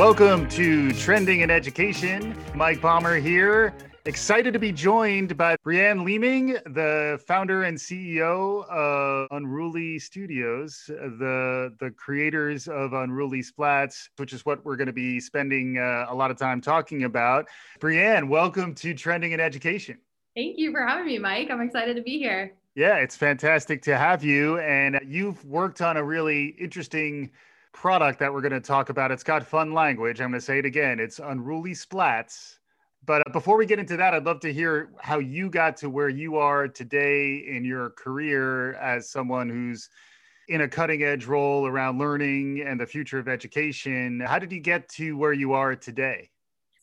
Welcome to Trending in Education. Mike Palmer here. Excited to be joined by Bryanne Leeming, the founder and CEO of Unruly Studios, the, the creators of Unruly Splats, which is what we're going to be spending uh, a lot of time talking about. Bryanne, welcome to Trending in Education. Thank you for having me, Mike. I'm excited to be here. Yeah, it's fantastic to have you. And you've worked on a really interesting product that we're going to talk about. It's got fun language. I'm going to say it again. It's Unruly Splats. But uh, before we get into that, I'd love to hear how you got to where you are today in your career as someone who's in a cutting edge role around learning and the future of education. How did you get to where you are today?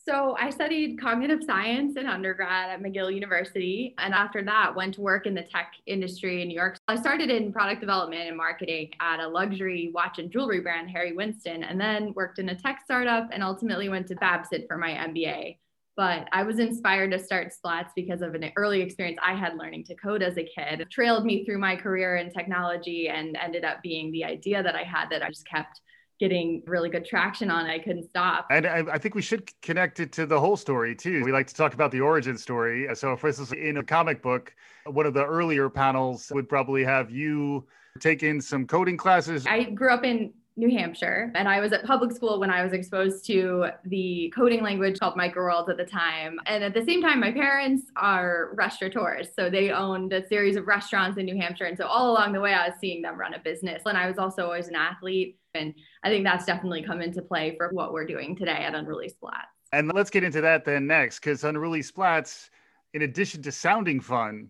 So I studied cognitive science in undergrad at McGill University. And after that, went to work in the tech industry in New York. I started in product development and marketing at a luxury watch and jewelry brand, Harry Winston, and then worked in a tech startup and ultimately went to Babson for my MBA. But I was inspired to start Splats because of an early experience I had learning to code as a kid. It trailed me through my career in technology and ended up being the idea that I had that I just kept getting really good traction on. I couldn't stop. And I, I, think we should connect it to the whole story too. We like to talk about the origin story. So for instance, in a comic book, one of the earlier panels would probably have you take in some coding classes. I grew up in New Hampshire. And I was at public school when I was exposed to the coding language called Microworld at the time. And at the same time, my parents are restaurateurs. So they owned a series of restaurants in New Hampshire. And so all along the way, I was seeing them run a business. And I was also always an athlete. And I think that's definitely come into play for what we're doing today at Unruly Splats. And let's get into that then next, because Unruly Splats, in addition to sounding fun,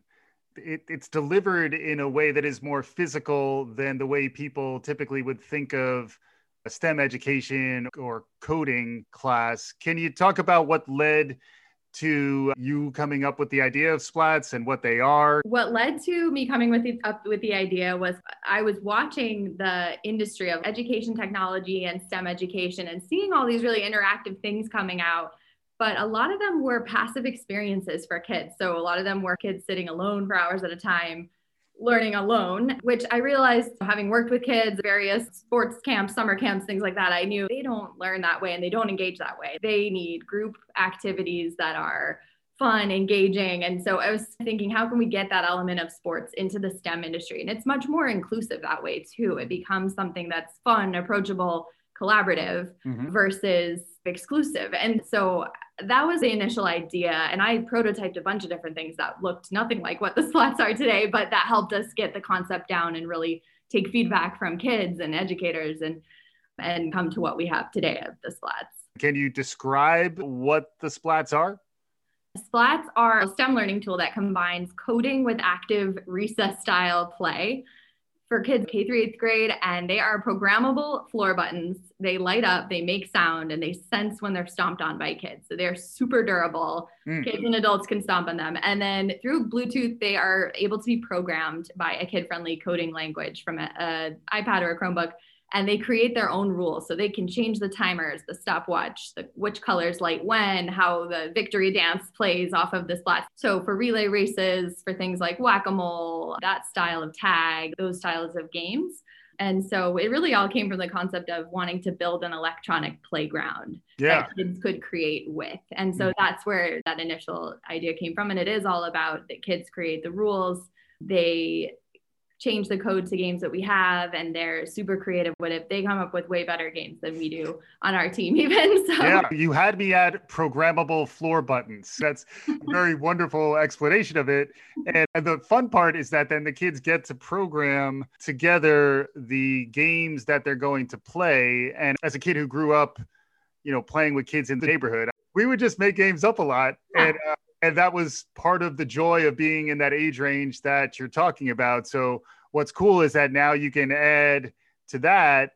it, it's delivered in a way that is more physical than the way people typically would think of a STEM education or coding class. Can you talk about what led to you coming up with the idea of splats and what they are? What led to me coming with the, up with the idea was I was watching the industry of education technology and STEM education and seeing all these really interactive things coming out but a lot of them were passive experiences for kids. So a lot of them were kids sitting alone for hours at a time, learning alone, which I realized having worked with kids, various sports camps, summer camps, things like that, I knew they don't learn that way and they don't engage that way. They need group activities that are fun, engaging. And so I was thinking, how can we get that element of sports into the STEM industry? And it's much more inclusive that way too. It becomes something that's fun, approachable, collaborative mm-hmm. versus exclusive. And so that was the initial idea. And I prototyped a bunch of different things that looked nothing like what the splats are today, but that helped us get the concept down and really take feedback from kids and educators and and come to what we have today of the splats. Can you describe what the splats are? Splats are a STEM learning tool that combines coding with active recess style play for kids K through eighth grade, and they are programmable floor buttons. They light up, they make sound, and they sense when they're stomped on by kids. So they're super durable. Mm. Kids and adults can stomp on them. And then through Bluetooth, they are able to be programmed by a kid friendly coding language from an iPad or a Chromebook and they create their own rules so they can change the timers the stopwatch the, which colors light when how the victory dance plays off of this splat so for relay races for things like whack-a-mole that style of tag those styles of games and so it really all came from the concept of wanting to build an electronic playground yeah. that kids could create with. And so mm-hmm. that's where that initial idea came from. And it is all about that kids create the rules. They change the code to games that we have and they're super creative with it. They come up with way better games than we do on our team even so. Yeah you had me at programmable floor buttons. That's a very wonderful explanation of it. And, and the fun part is that then the kids get to program together the games that they're going to play. And as a kid who grew up you know playing with kids in the neighborhood we would just make games up a lot. And uh, and that was part of the joy of being in that age range that you're talking about. So what's cool is that now you can add to that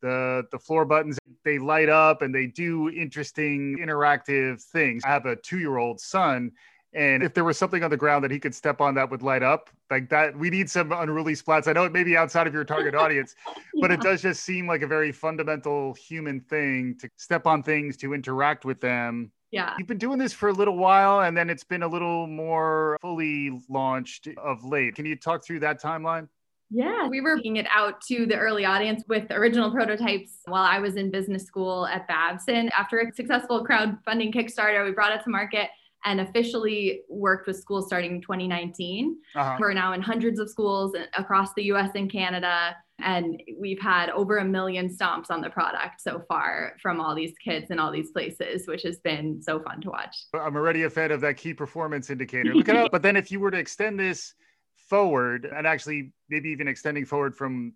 the the floor buttons they light up and they do interesting interactive things. I have a 2-year-old son and if there was something on the ground that he could step on that would light up like that we need some unruly splats i know it may be outside of your target audience yeah. but it does just seem like a very fundamental human thing to step on things to interact with them yeah. You've been doing this for a little while and then it's been a little more fully launched of late. Can you talk through that timeline? Yeah, we were bringing it out to the early audience with original prototypes while I was in business school at Babson. After a successful crowdfunding Kickstarter, we brought it to market and officially worked with schools starting in 2019. Uh-huh. We're now in hundreds of schools across the US and Canada. And we've had over a million stomps on the product so far from all these kids in all these places, which has been so fun to watch. I'm already a fan of that key performance indicator. Look it But then if you were to extend this forward and actually maybe even extending forward from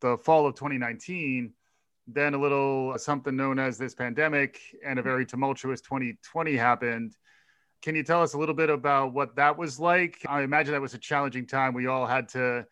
the fall of 2019, then a little something known as this pandemic and a very tumultuous 2020 happened. Can you tell us a little bit about what that was like? I imagine that was a challenging time. We all had to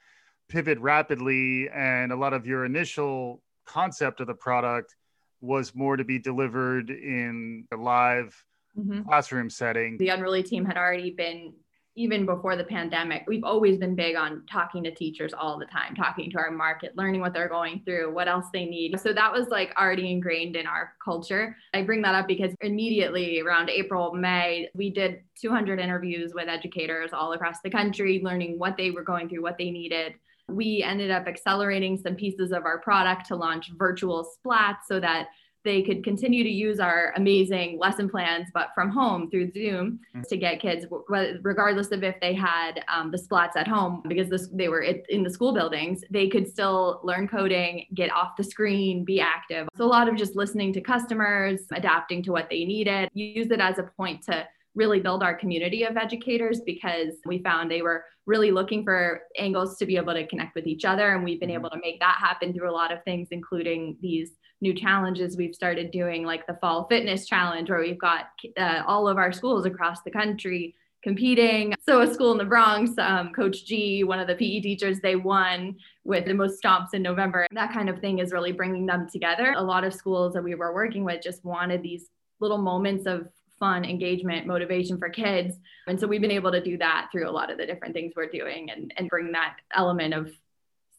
pivot rapidly, and a lot of your initial concept of the product was more to be delivered in a live mm-hmm. classroom setting. The Unruly team had already been even before the pandemic, we've always been big on talking to teachers all the time, talking to our market, learning what they're going through, what else they need. So that was like already ingrained in our culture. I bring that up because immediately around April, May, we did 200 interviews with educators all across the country, learning what they were going through, what they needed. We ended up accelerating some pieces of our product to launch virtual splats so that they could continue to use our amazing lesson plans, but from home through Zoom mm-hmm. to get kids, regardless of if they had um, the splats at home, because this, they were in the school buildings, they could still learn coding, get off the screen, be active. So a lot of just listening to customers, adapting to what they needed, use it as a point to really build our community of educators because we found they were really looking for angles to be able to connect with each other. And we've been mm-hmm. able to make that happen through a lot of things, including these new challenges we've started doing, like the Fall Fitness Challenge, where we've got uh, all of our schools across the country competing. So, a school in the Bronx, um, Coach G, one of the PE teachers, they won with the most stomps in November. That kind of thing is really bringing them together. A lot of schools that we were working with just wanted these little moments of fun, engagement, motivation for kids. And so we've been able to do that through a lot of the different things we're doing and, and bring that element of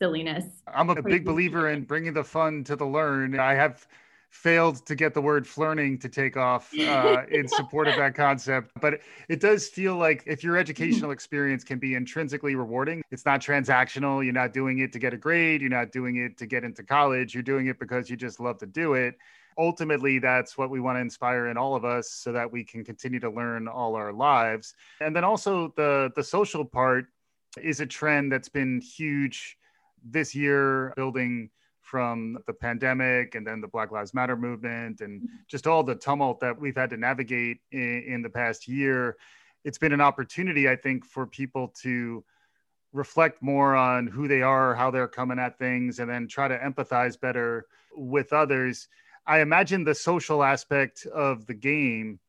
silliness. I'm a big believer in bringing the fun to the learn. I have failed to get the word flirting to take off uh, in support of that concept. But it does feel like if your educational experience can be intrinsically rewarding, it's not transactional. You're not doing it to get a grade. You're not doing it to get into college. You're doing it because you just love to do it. Ultimately, that's what we want to inspire in all of us so that we can continue to learn all our lives. And then also the the social part is a trend that's been huge this year building from the pandemic and then the Black Lives Matter movement and just all the tumult that we've had to navigate in, in, the past year, it's been an opportunity, I think, for people to reflect more on who they are, how they're coming at things, and then try to empathize better with others. I imagine the social aspect of the game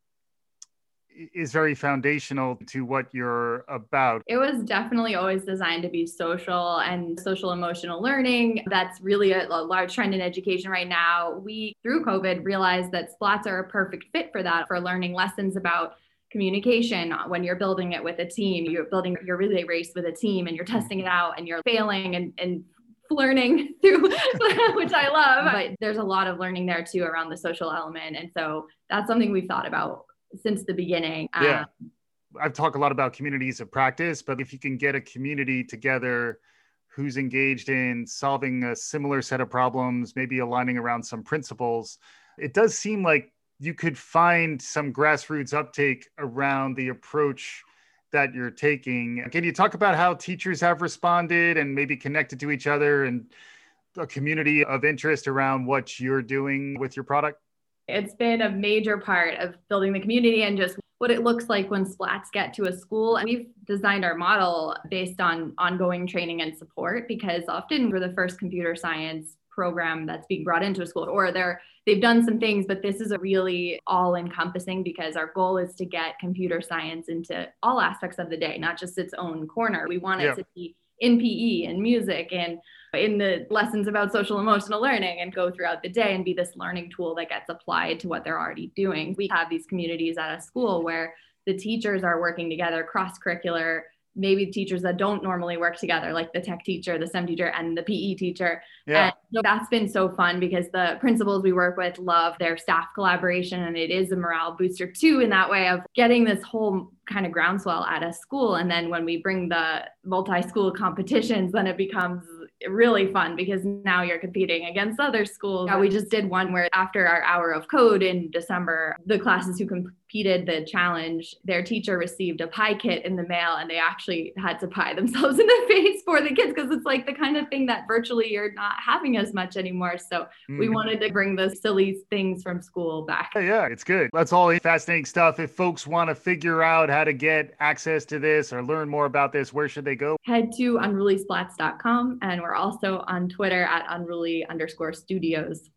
is very foundational to what you're about. It was definitely always designed to be social and social emotional learning. That's really a, a, large trend in education right now. We, through COVID, realized that splats are a perfect fit for that, for learning lessons about communication when you're building it with a team. You're building your relay race with a team and you're testing it out and you're failing and, and learning through which I love. But there's a lot of learning there too around the social element. And so that's something we've thought about since the beginning. Yeah. Um, I've talked a lot about communities of practice, but if you can get a community together who's engaged in solving a similar set of problems, maybe aligning around some principles, it does seem like you could find some grassroots uptake around the approach that you're taking. Can you talk about how teachers have responded and maybe connected to each other and a community of interest around what you're doing with your product? It's been a major part of building the community and just what it looks like when splats get to a school. And we've designed our model based on ongoing training and support because often we're the first computer science program that's being brought into a school or they're they've done some things but this is a really all encompassing because our goal is to get computer science into all aspects of the day not just its own corner we want it to be in PE and music and in the lessons about social emotional learning and go throughout the day and be this learning tool that gets applied to what they're already doing. We have these communities at a school where the teachers are working together cross curricular maybe teachers that don't normally work together, like the tech teacher, the STEM teacher, and the PE teacher. Yeah. And so that's been so fun because the principals we work with love their staff collaboration, and it is a morale booster too, in that way of getting this whole kind of groundswell at a school. And then when we bring the multi school competitions, then it becomes really fun because now you're competing against other schools. Yeah, we just did one where after our hour of code in December, the classes who competed the challenge, their teacher received a pie kit in the mail and they actually had to pie themselves in the face for the kids because it's like the kind of thing that virtually you're not having as much anymore. So mm. we wanted to bring those silly things from school back. Yeah, it's good. That's all fascinating stuff. If folks want to figure out how to get access to this or learn more about this, where should they go? Head to unrulysplats.com and we're also on Twitter at unruly underscore studios.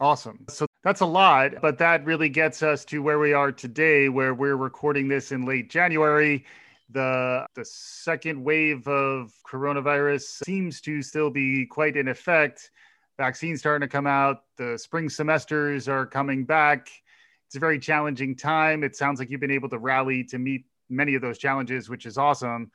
Awesome. So that's a lot, but that really gets us to where we are today, where we're recording this in late January. The, the second wave of coronavirus seems to still be quite in effect. Vaccines starting to come out. The spring semesters are coming back. It's a very challenging time. It sounds like you've been able to rally to meet many of those challenges, which is awesome.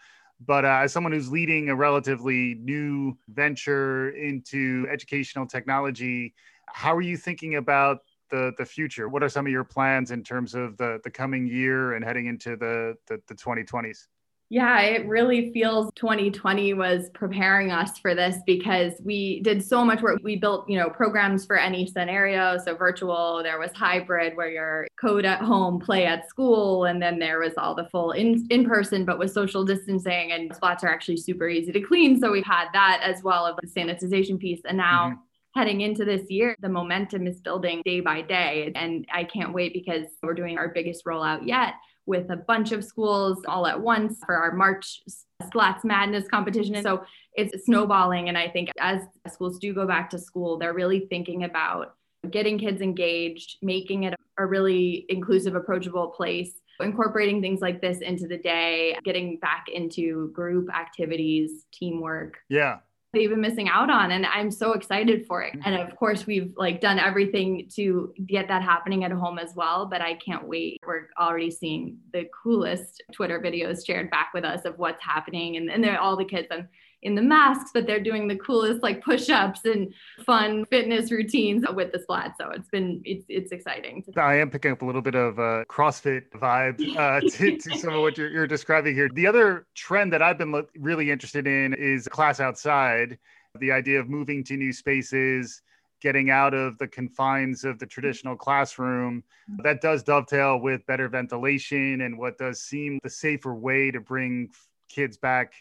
But uh, as someone who's leading a relatively new venture into educational technology, how are you thinking about the, the future? What are some of your plans in terms of the, the coming year and heading into the, the, the 2020s? Yeah, it really feels 2020 was preparing us for this because we did so much work. We built, you know, programs for any scenario. So virtual, there was hybrid where you're code at home, play at school, and then there was all the full in in person, but with social distancing and spots are actually super easy to clean. So we had that as well of the sanitization piece. And now mm-hmm heading into this year, the momentum is building day by day. And I can't wait because we're doing our biggest rollout yet with a bunch of schools all at once for our March Splats Madness competition. So it's snowballing. And I think as schools do go back to school, they're really thinking about getting kids engaged, making it a really inclusive, approachable place, incorporating things like this into the day, getting back into group activities, teamwork. Yeah they've been missing out on and i'm so excited for it. And of mm-hmm. course we've like done everything to get that happening at home as well but i can't wait. We're already seeing the coolest twitter videos shared back with us of what's happening and, and they're all the kids and in the masks, but they're doing the coolest like push-ups and fun fitness routines with the splat. So it's been it's it's exciting. I am picking up a little bit of a CrossFit vibe uh, to, to, some of what you're, you're, describing here. The other trend that I've been lo- really interested in is class outside. The idea of moving to new spaces getting out of the confines of the traditional classroom. That does dovetail with better ventilation and what does seem the safer way to bring kids back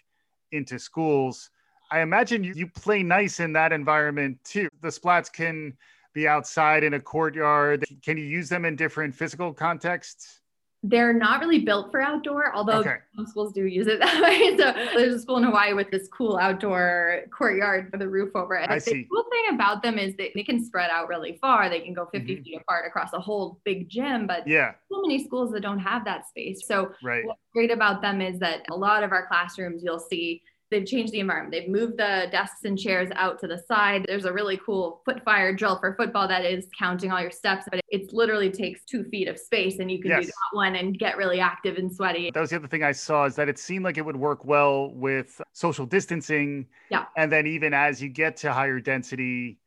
into schools. I imagine you, you play nice in that environment too. The splats can be outside in a courtyard. Can you use them in different physical contexts? They're not really built for outdoor, although okay. some schools do use it that way. So there's a school in Hawaii with this cool outdoor courtyard with a roof over it. I the see. cool thing about them is that they can spread out really far. They can go 50 mm-hmm. feet apart across a whole big gym, but yeah, so many schools that don't have that space. So right. what's great about them is that a lot of our classrooms you'll see they've changed the environment. They've moved the desks and chairs out to the side. There's a really cool foot fire drill for football that is counting all your steps, but it literally takes two feet of space and you can yes. do that one and get really active and sweaty. That was the other thing I saw is that it seemed like it would work well with social distancing. Yeah. And then even as you get to higher density,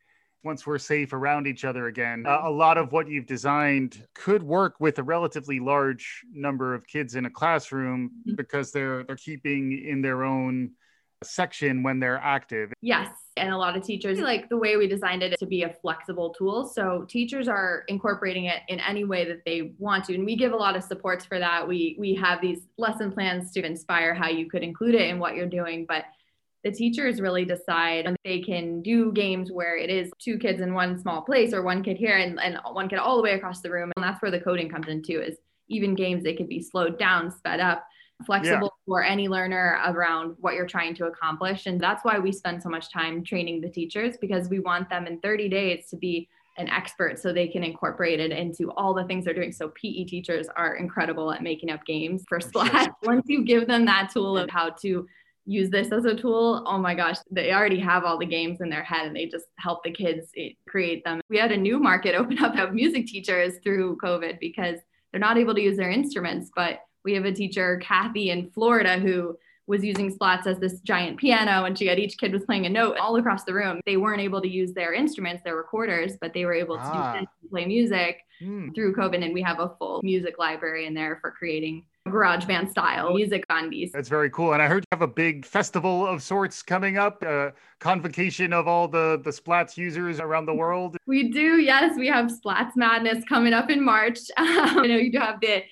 once we're safe around each other again. Uh, a lot of what you've designed could work with a relatively large number of kids in a classroom mm-hmm. because they're they're keeping in their own section when they're active. Yes. And a lot of teachers like the way we designed it to be a flexible tool. So teachers are incorporating it in any way that they want to. And we give a lot of supports for that. We we have these lesson plans to inspire how you could include it in what you're doing. But the teachers really decide and they can do games where it is two kids in one small place or one kid here and, and one kid all the way across the room. And that's where the coding comes in too, is even games they could be slowed down, sped up flexible yeah. for any learner around what you're trying to accomplish. And that's why we spend so much time training the teachers because we want them in 30 days to be an expert so they can incorporate it into all the things they're doing. So PE teachers are incredible at making up games for Splat. Once you give them that tool of how to use this as a tool, oh my gosh, they already have all the games in their head and they just help the kids eh, create them. We had a new market open up of music teachers through COVID because they're not able to use their instruments, but we have a teacher, Kathy in Florida, who was using splats as this giant piano and she had each kid was playing a note all across the room. They weren't able to use their instruments, their recorders, but they were able to ah. play music mm. through COVID. And we have a full music library in there for creating GarageBand style music on these. That's very cool. And I heard you have a big festival of sorts coming up, a convocation of all the, the Splats users around the world. We do, yes. We have Splats Madness coming up in March. You know you do have the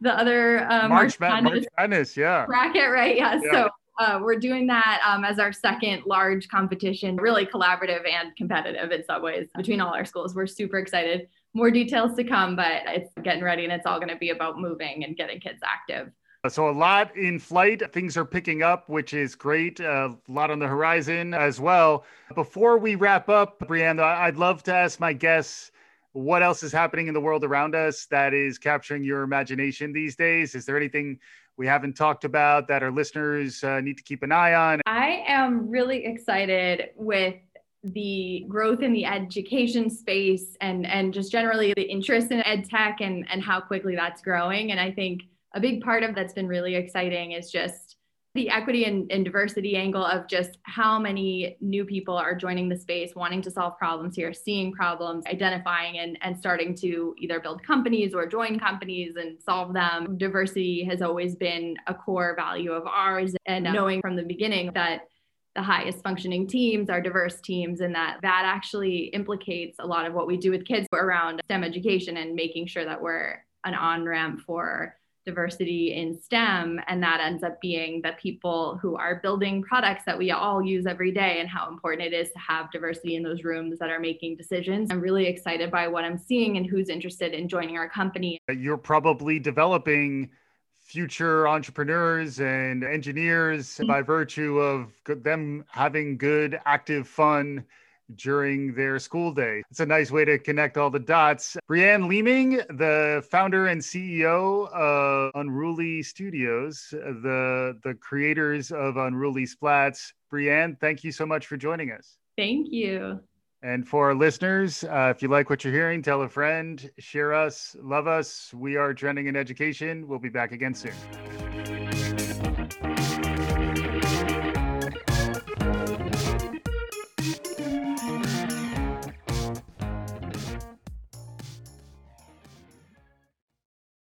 the other uh, March, March, Madness, March Madness, yeah. Bracket, right? Yeah. yeah. So uh, we're doing that um, as our second large competition, really collaborative and competitive in some ways between all our schools. We're super excited. More details to come, but it's getting ready and it's all going to be about moving and getting kids active. So, a lot in flight. Things are picking up, which is great. Uh, a lot on the horizon as well. Before we wrap up, Bryanne, I'd love to ask my guests what else is happening in the world around us that is capturing your imagination these days? Is there anything we haven't talked about that our listeners uh, need to keep an eye on? I am really excited with the growth in the education space and and just generally the interest in ed tech and and how quickly that's growing and i think a big part of that's been really exciting is just the equity and, and, diversity angle of just how many new people are joining the space, wanting to solve problems here, seeing problems, identifying and, and starting to either build companies or join companies and solve them. Diversity has always been a core value of ours. And knowing from the beginning that the highest functioning teams are diverse teams and that that actually implicates a lot of what we do with kids around STEM education and making sure that we're an on ramp for diversity in STEM. And that ends up being the people who are building products that we all use every day and how important it is to have diversity in those rooms that are making decisions. I'm really excited by what I'm seeing and who's interested in joining our company. You're probably developing future entrepreneurs and engineers mm-hmm. by virtue of them having good, active, fun during their school day. It's a nice way to connect all the dots. Bryanne Leeming, the founder and CEO of Unruly Studios, the, the creators of Unruly Splats. Bryanne, thank you so much for joining us. Thank you. And for our listeners, uh, if you like what you're hearing, tell a friend, share us, love us. We are trending in education. We'll be back again soon.